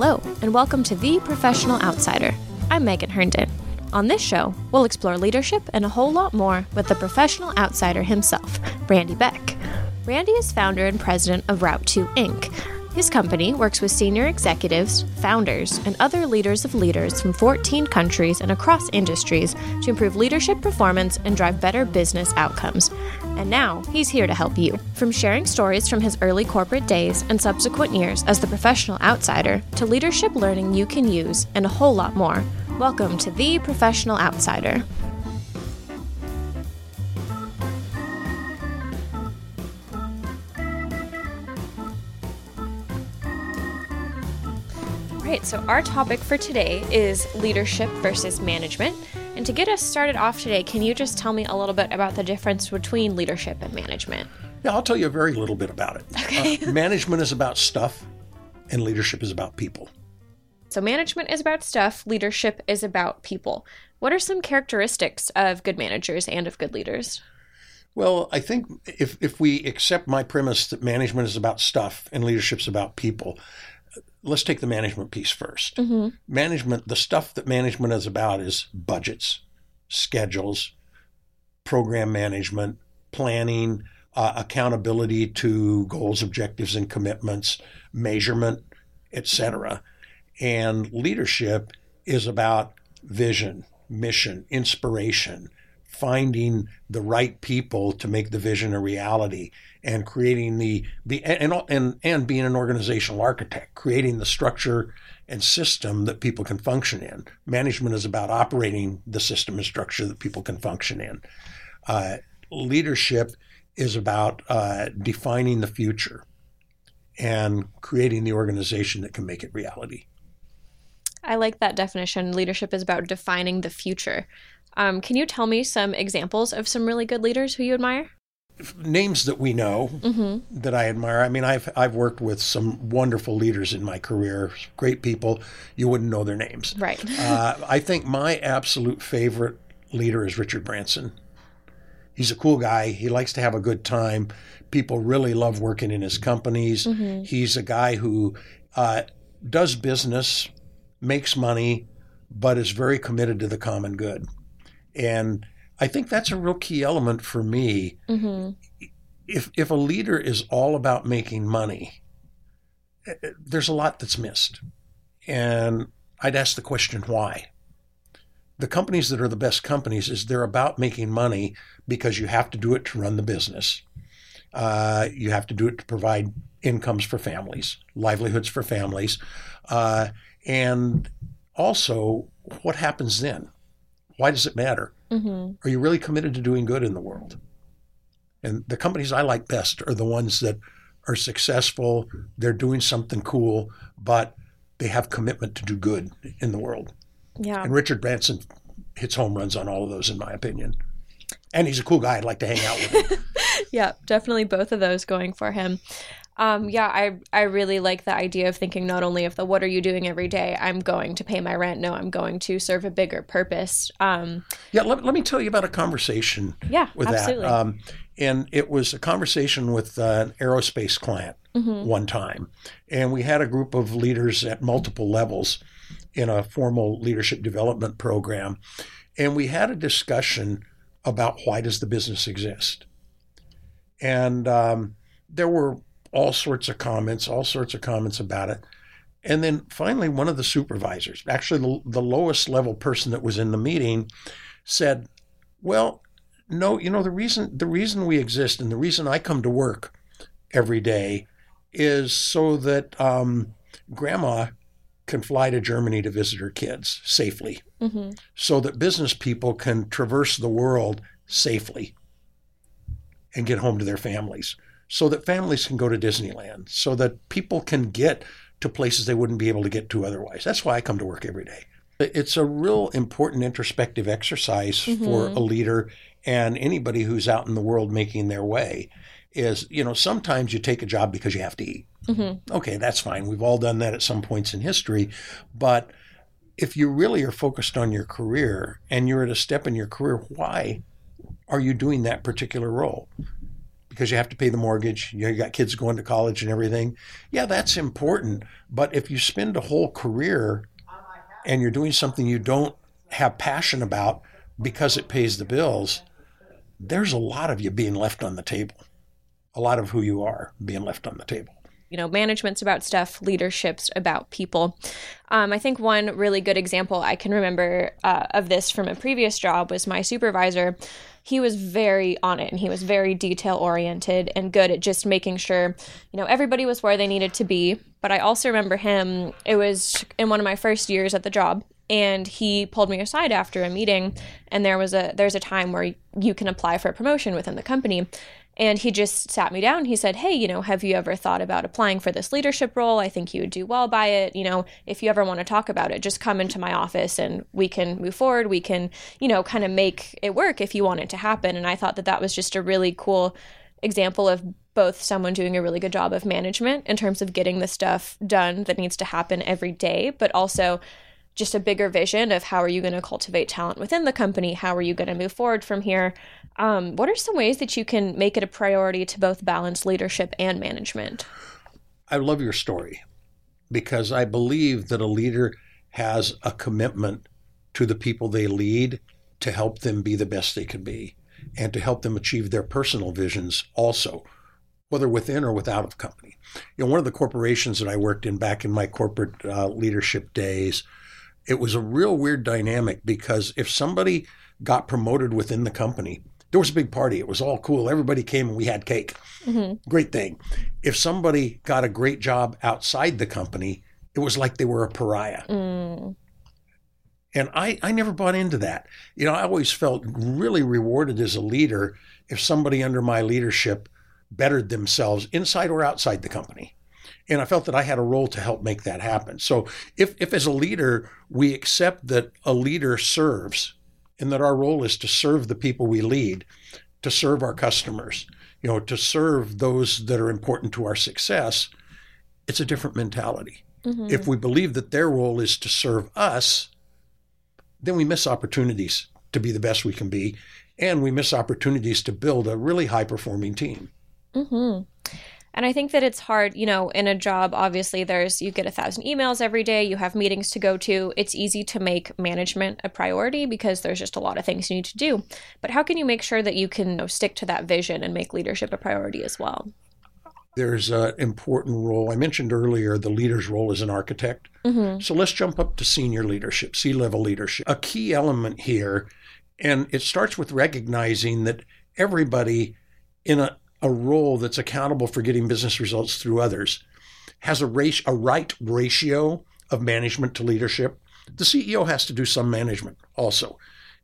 Hello, and welcome to The Professional Outsider. I'm Megan Herndon. On this show, we'll explore leadership and a whole lot more with the professional outsider himself, Randy Beck. Randy is founder and president of Route 2 Inc. His company works with senior executives, founders, and other leaders of leaders from 14 countries and across industries to improve leadership performance and drive better business outcomes. And now he's here to help you. From sharing stories from his early corporate days and subsequent years as the professional outsider to leadership learning you can use and a whole lot more. Welcome to The Professional Outsider. So our topic for today is leadership versus management. And to get us started off today, can you just tell me a little bit about the difference between leadership and management? Yeah, I'll tell you a very little bit about it. Okay. Uh, management is about stuff, and leadership is about people. So, management is about stuff, leadership is about people. What are some characteristics of good managers and of good leaders? Well, I think if, if we accept my premise that management is about stuff and leadership's about people, let's take the management piece 1st Management, the stuff that management is about is budgets, schedules, program management, planning, uh, accountability to goals, objectives, and commitments, measurement, etc. And leadership is about vision, mission, inspiration, finding the right people to make the vision a reality and creating the the and and and being an organizational architect creating the structure and system that people can function in. Management is about operating the system and structure that people can function in. Uh, leadership is about uh, defining the future and creating the organization that can make it reality I like that definition. Leadership is about defining the future. Um, can you tell me some examples of some really good leaders who you admire? names that we know that I admire. I mean, I've I've worked with some wonderful leaders in my career, great people. You wouldn't know their names. Right. Uh, I think my absolute favorite leader is Richard Branson. He's a cool guy. He likes to have a good time. People really love working in his companies. He's a guy who uh, does business, makes money, but is very committed to the common good. And I think that's a real key element for me. If if a leader is all about making money, eh, eh, there's a lot that's missed. And I'd ask the question why. The companies that are the best companies is they're about making money because you have to do it to run the business. Uh, you have to do it to provide incomes for families, livelihoods for families, uh, and also what happens then? Why does it matter? Are you really committed to doing good in the world? And the companies I like best are the ones that are successful, they're doing something cool, but they have commitment to do good in the world. Yeah. And Richard Branson hits home runs on all of those, in my opinion. And he's a cool guy. I'd like to hang out with him. yeah, definitely both of those going for him. Um, yeah, I I really like the idea of thinking not only of the what are you doing every day. I'm going to pay my rent. No, I'm going to serve a bigger purpose. Um, Yeah, let, let me tell you about a conversation Yeah, with absolutely. that. Um, and it was a conversation with uh, an aerospace client one time. And we had a group of leaders at multiple levels in a formal leadership development program. And we had a discussion about why does the business exist? And um, there were all sorts of comments, all sorts of comments about it. And then finally, one of the supervisors, actually the, the lowest level person that was in the meeting, said, "Well, no, you know the reason the reason we exist and the reason I come to work every day is so that um, Grandma can fly to Germany to visit her kids safely, mhm. so that business people can traverse the world safely and get home to their families, so that families can go to Disneyland, so that people can get to places they wouldn't be able to get to otherwise. That's why I come to work every day. It's a real important introspective exercise mm-hmm. for a leader and anybody who's out in the world making their way. Is, you know, sometimes you take a job because you have to eat. Mm-hmm. Okay, that's fine. We've all done that at some points in history. But if you really are focused on your career and you're at a step in your career, why are you doing that particular role? Because you have to pay the mortgage. You, got kids going to college and everything. Yeah, that's important. But if you spend a whole career and you're doing something you don't have passion about because it pays the bills, there's a lot of you being left on the table. A lot of who you are being left on the table you know, management's about stuff, leadership's about people. Um, I think one really good example I can remember uh, of this from a previous job was my supervisor. He was very on it and he was very detail oriented and good at just making sure, you know, everybody was where they needed to be. But I also remember him, it was in one of my first years at the job and he pulled me aside after a meeting and there was a there's a time where you can apply for a promotion within the company and he just sat me down. He said, Hey, you know, have you ever thought about applying for this leadership role? I think you would do well by it. You know, if you ever want to talk about it, just come into my office and we can move forward. We can, you know, kind of make it work if you want it to happen. And I thought that that was just a really cool example of both someone doing a really good job of management in terms of getting the stuff done that needs to happen every day, but also just a bigger vision of how are you going to cultivate talent within the company? How are you going to move forward from here? Um, what are some ways that you can make it a priority to both balance leadership and management? I love your story because I believe that a leader has a commitment to the people they lead to help them be the best they can be and to help them achieve their personal visions also, whether within or without of company. You know, one of the corporations that I worked in back in my corporate uh, leadership days, it was a real weird dynamic because if somebody got promoted within the company, there was a big party. It was all cool. Everybody came and we had cake. Mm-hmm. Great thing. If somebody got a great job outside the company, it was like they were a pariah. Mm. And I, I never bought into that. You know, I always felt really rewarded as a leader if somebody under my leadership bettered themselves inside or outside the company and I felt that I had a role to help make that happen. So if, if as a leader, we accept that a leader serves and that our role is to serve the people we lead, to serve our customers, you know, to serve those that are important to our success, it's a different mentality. Mm-hmm. If we believe that their role is to serve us, then we miss opportunities to be the best we can be, and we miss opportunities to build a really high performing team. Mm-hmm. And I think that it's hard, you know, in a job, obviously, there's you get a thousand emails every day, you have meetings to go to. It's easy to make management a priority because there's just a lot of things you need to do. But how can you make sure that you can you know, stick to that vision and make leadership a priority as well? There's an important role. I mentioned earlier the leader's role as an architect. Mm-hmm. So let's jump up to senior leadership, C level leadership. A key element here, and it starts with recognizing that everybody in a a role that's accountable for getting business results through others has a, race, a right ratio of management to leadership. The CEO has to do some management also.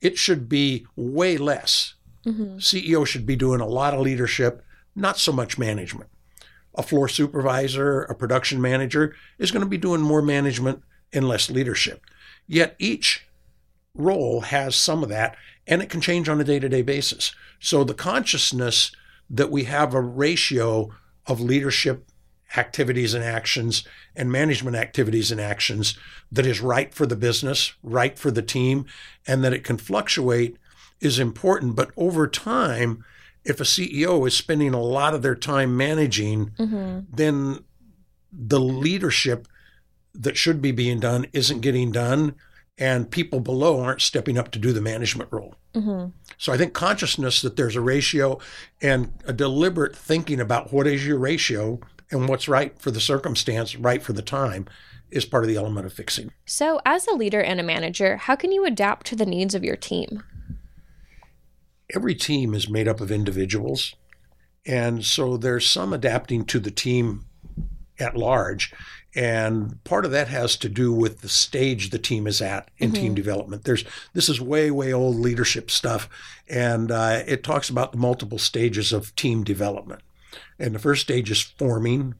It should be way less. Mm-hmm. CEO should be doing a lot of leadership, not so much management. A floor supervisor, a production manager is going to be doing more management and less leadership. Yet each role has some of that, and it can change on a day to day basis. So the consciousness that we have a ratio of leadership activities and actions and management activities and actions that is right for the business, right for the team, and that it can fluctuate is important. But over time, if a CEO is spending a lot of their time managing, mm-hmm. then the leadership that should be being done isn't getting done and people below aren't stepping up to do the management role. Mm-hmm. So I think consciousness that there's a ratio and a deliberate thinking about what is your ratio and what's right for the circumstance, right for the time, is part of the element of fixing. So, as a leader and a manager, how can you adapt to the needs of your team? Every team is made up of individuals. And so there's some adapting to the team at large. And part of that has to do with the stage the team is at in mm-hmm. team development. There's this is way way old leadership stuff, and uh, it talks about the multiple stages of team development. And the first stage is forming,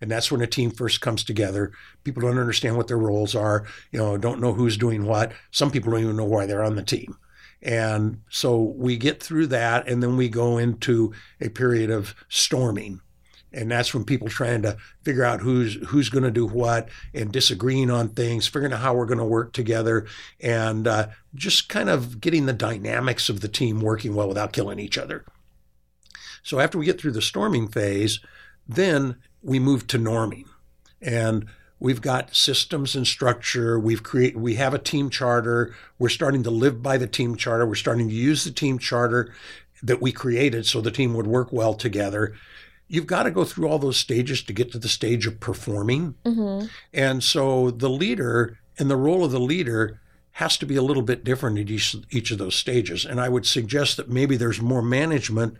and that's when a team first comes together. People don't understand what their roles are. You know, don't know who's doing what. Some people don't even know why they're on the team. And so we get through that, and then we go into a period of storming and that's when people trying to figure out who's who's going to do what and disagreeing on things figuring out how we're going to work together and uh, just kind of getting the dynamics of the team working well without killing each other So after we get through the storming phase, then we move to norming. And we've got systems and structure. We've create we have a team charter. We're starting to live by the team charter. We're starting to use the team charter that we created so the team would work well together. You've got to go through all those stages to get to the stage of performing. Mm-hmm. And so the leader and the role of the leader has to be a little bit different at each, each of those stages. And I would suggest that maybe there's more management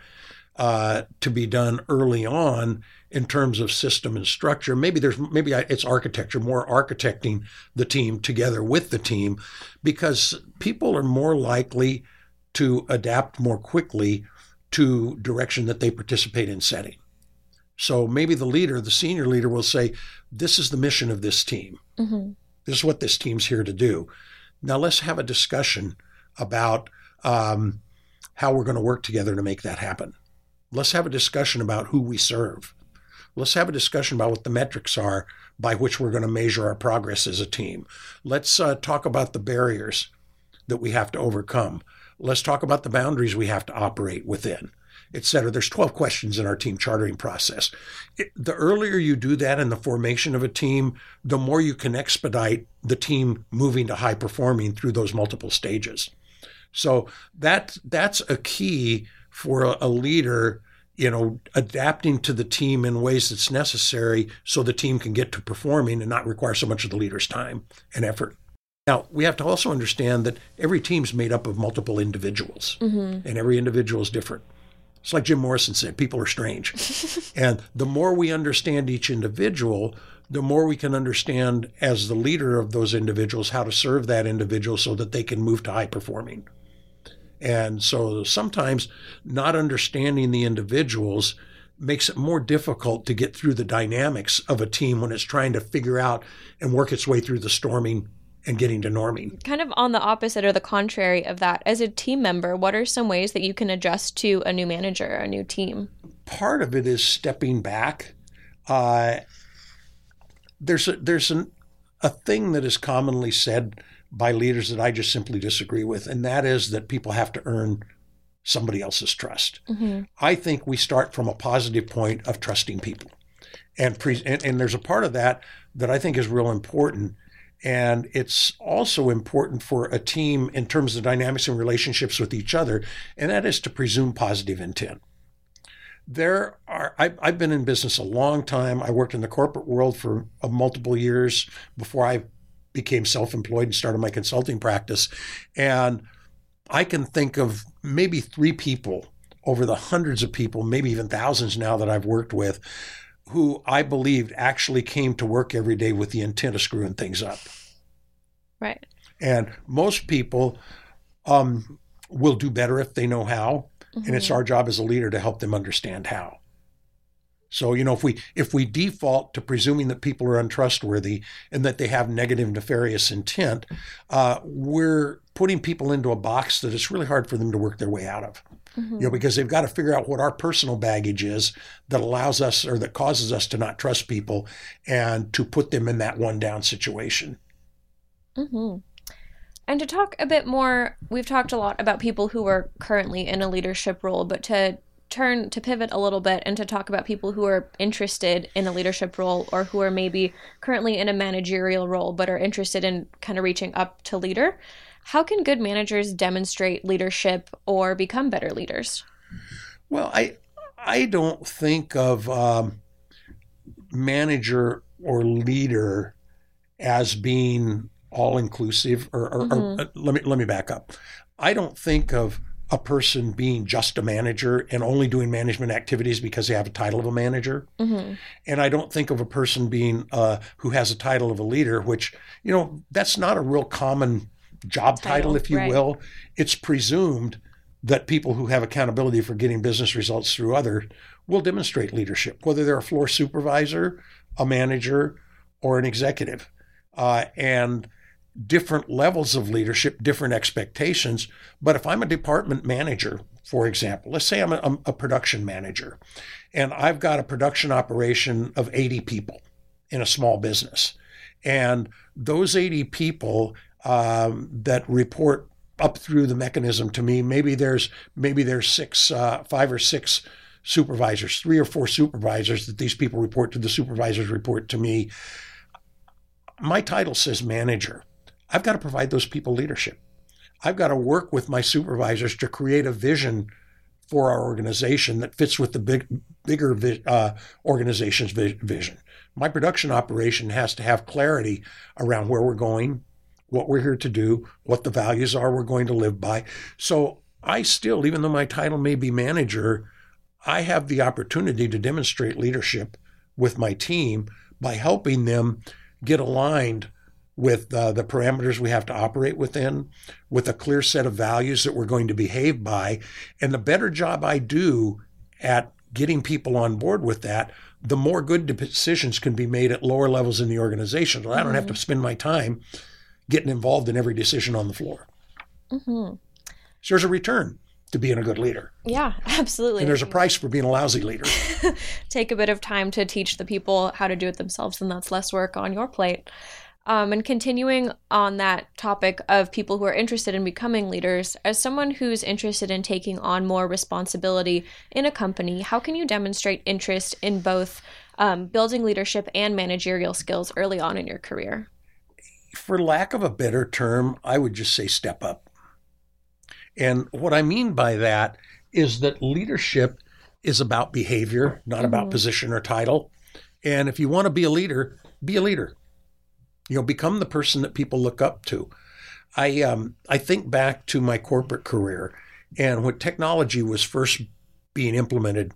uh, to be done early on in terms of system and structure. Maybe there's maybe it's architecture, more architecting the team together with the team, because people are more likely to adapt more quickly to direction that they participate in setting. So maybe the leader, the senior leader, will say, "This is the mission of this team. Mm-hmm. This is what this team's here to do." Now let's have a discussion about um, how we're going to work together to make that happen. Let's have a discussion about who we serve. Let's have a discussion about what the metrics are by which we're going to measure our progress as a team. Let's uh, talk about the barriers that we have to overcome. Let's talk about the boundaries we have to operate within, et cetera. There's 12 questions in our team chartering process. It, the earlier you do that in the formation of a team, the more you can expedite the team moving to high performing through those multiple stages. So that that's a key for a, a leader you know, adapting to the team in ways that's necessary so the team can get to performing and not require so much of the leader's time and effort. Now, we have to also understand that every team's made up of multiple individuals, mm-hmm. and every individual is different. It's like Jim Morrison said people are strange. and the more we understand each individual, the more we can understand as the leader of those individuals how to serve that individual so that they can move to high performing. And so sometimes not understanding the individuals makes it more difficult to get through the dynamics of a team when it's trying to figure out and work its way through the storming and getting to norming. Kind of on the opposite or the contrary of that, as a team member, what are some ways that you can adjust to a new manager, a new team? Part of it is stepping back. Uh, there's a, there's an, a thing that is commonly said by leaders that I just simply disagree with, and that is that people have to earn somebody else's trust. Mm-hmm. I think we start from a positive point of trusting people. And, pre- and, and there's a part of that that I think is real important. And it's also important for a team in terms of dynamics and relationships with each other, and that is to presume positive intent. There are, I, I've been in business a long time. I worked in the corporate world for uh, multiple years before I became self employed and started my consulting practice. And I can think of maybe three people over the hundreds of people, maybe even thousands now that I've worked with, who I believed actually came to work every day with the intent of screwing things up. Right. And most people um, will do better if they know how. Mm-hmm. And it's mm-hmm. our job as a leader to help them understand how. So, you know, if we if we default to presuming that people are untrustworthy and that they have negative nefarious intent, uh, we're putting people into a box that it's really hard for them to work their way out of. Mm-hmm. You know, because they've got to figure out what our personal baggage is that allows us or that causes us to not trust people and to put them in that one down situation. Mm-hmm. And to talk a bit more, we've talked a lot about people who are currently in a leadership role, but to turn to pivot a little bit and to talk about people who are interested in a leadership role or who are maybe currently in a managerial role but are interested in kind of reaching up to leader. How can good managers demonstrate leadership or become better leaders? Well, I I don't think of um, manager or leader as being all inclusive. Or, or, mm-hmm. or uh, let me let me back up. I don't think of a person being just a manager and only doing management activities because they have a title of a manager. Mm-hmm. And I don't think of a person being uh, who has a title of a leader, which, you know, that's not a real common job title, title if you right. will. It's presumed that people who have accountability for getting business results through others will demonstrate leadership, whether they're a floor supervisor, a manager, or an executive. Uh, and different levels of leadership, different expectations. But if I'm a department manager, for example, let's say I'm a, a, production manager and I've got a production operation of 80 people in a small business. And those 80 people um, that report up through the mechanism to me, maybe there's maybe there's six, uh, five or six supervisors, three or four supervisors that these people report to, the supervisors report to me. My title says manager. I've got to provide those people leadership. I've got to work with my supervisors to create a vision for our organization that fits with the big, bigger uh, organization's vision. My production operation has to have clarity around where we're going, what we're here to do, what the values are we're going to live by. So I still, even though my title may be manager, I have the opportunity to demonstrate leadership with my team by helping them get aligned with uh, the parameters we have to operate within, with a clear set of values that we're going to behave by. And the better job I do at getting people on board with that, the more good decisions can be made at lower levels in the organization. So I don't have to mm-hmm. spend my time getting involved in every decision on the floor. Mm-hmm. So there's a return to being a good leader. Yeah, absolutely. And there's a price for being a lousy leader. Take a bit of time to teach the people how to do it themselves, and that's less work on your plate. Um, and continuing on that topic of people who are interested in becoming leaders, as someone who's interested in taking on more responsibility in a company, how can you demonstrate interest in both um, building leadership and managerial skills early on in your career? For lack of a better term, I would just say step up. And what I mean by that is that leadership is about behavior, not mm-hmm. about position or title. And if you want to be a leader, be a leader. You know, become the person that people look up to. I um, I think back to my corporate career and when technology was first being implemented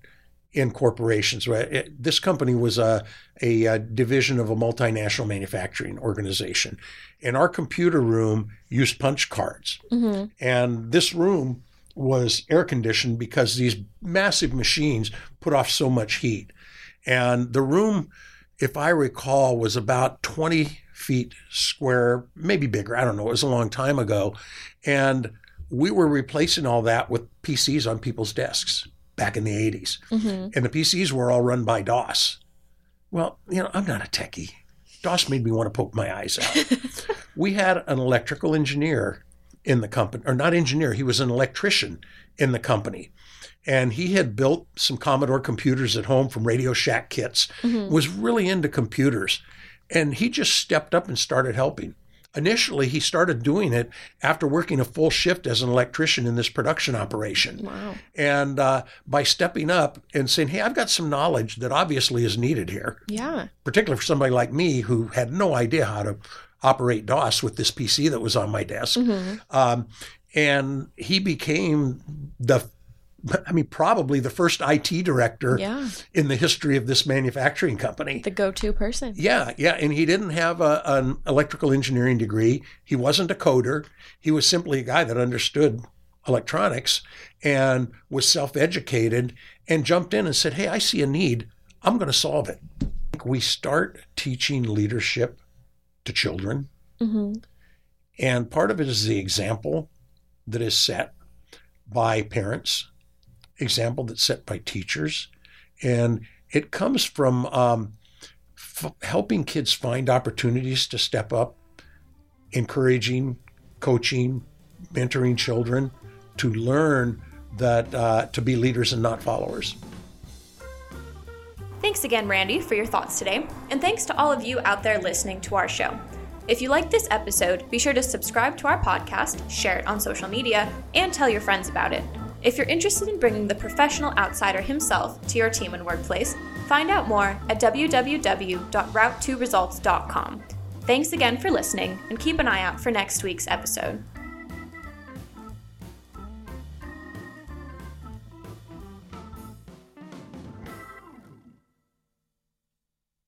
in corporations. Right, this company was a, a, a division of a multinational manufacturing organization, and our computer room used punch cards, mm-hmm. and this room was air conditioned because these massive machines put off so much heat, and the room, if I recall, was about twenty feet square, maybe bigger. I don't know. It was a long time ago. And we were replacing all that with PCs on people's desks back in the 80s. Mm-hmm. And the PCs were all run by DOS. Well, you know, I'm not a techie. DOS made me want to poke my eyes out. we had an electrical engineer in the company, or not engineer, he was an electrician in the company. And he had built some Commodore computers at home from Radio Shack kits, mm-hmm. was really into computers. And he just stepped up and started helping. Initially, he started doing it after working a full shift as an electrician in this production operation. Wow. And uh, by stepping up and saying, Hey, I've got some knowledge that obviously is needed here. Yeah. Particularly for somebody like me who had no idea how to operate DOS with this PC that was on my desk. Mm-hmm. Um, and he became the I mean, probably the first IT director yeah. in the history of this manufacturing company. The go to person. Yeah, yeah. And he didn't have a, an electrical engineering degree. He wasn't a coder. He was simply a guy that understood electronics and was self educated and jumped in and said, Hey, I see a need. I'm going to solve it. We start teaching leadership to children. Mm-hmm. And part of it is the example that is set by parents example that's set by teachers. And it comes from um, f- helping kids find opportunities to step up, encouraging, coaching, mentoring children to learn that uh, to be leaders and not followers. Thanks again, Randy, for your thoughts today, and thanks to all of you out there listening to our show. If you liked this episode, be sure to subscribe to our podcast, share it on social media, and tell your friends about it. If you're interested in bringing the professional outsider himself to your team and workplace, find out more at www.route2results.com. Thanks again for listening, and keep an eye out for next week's episode.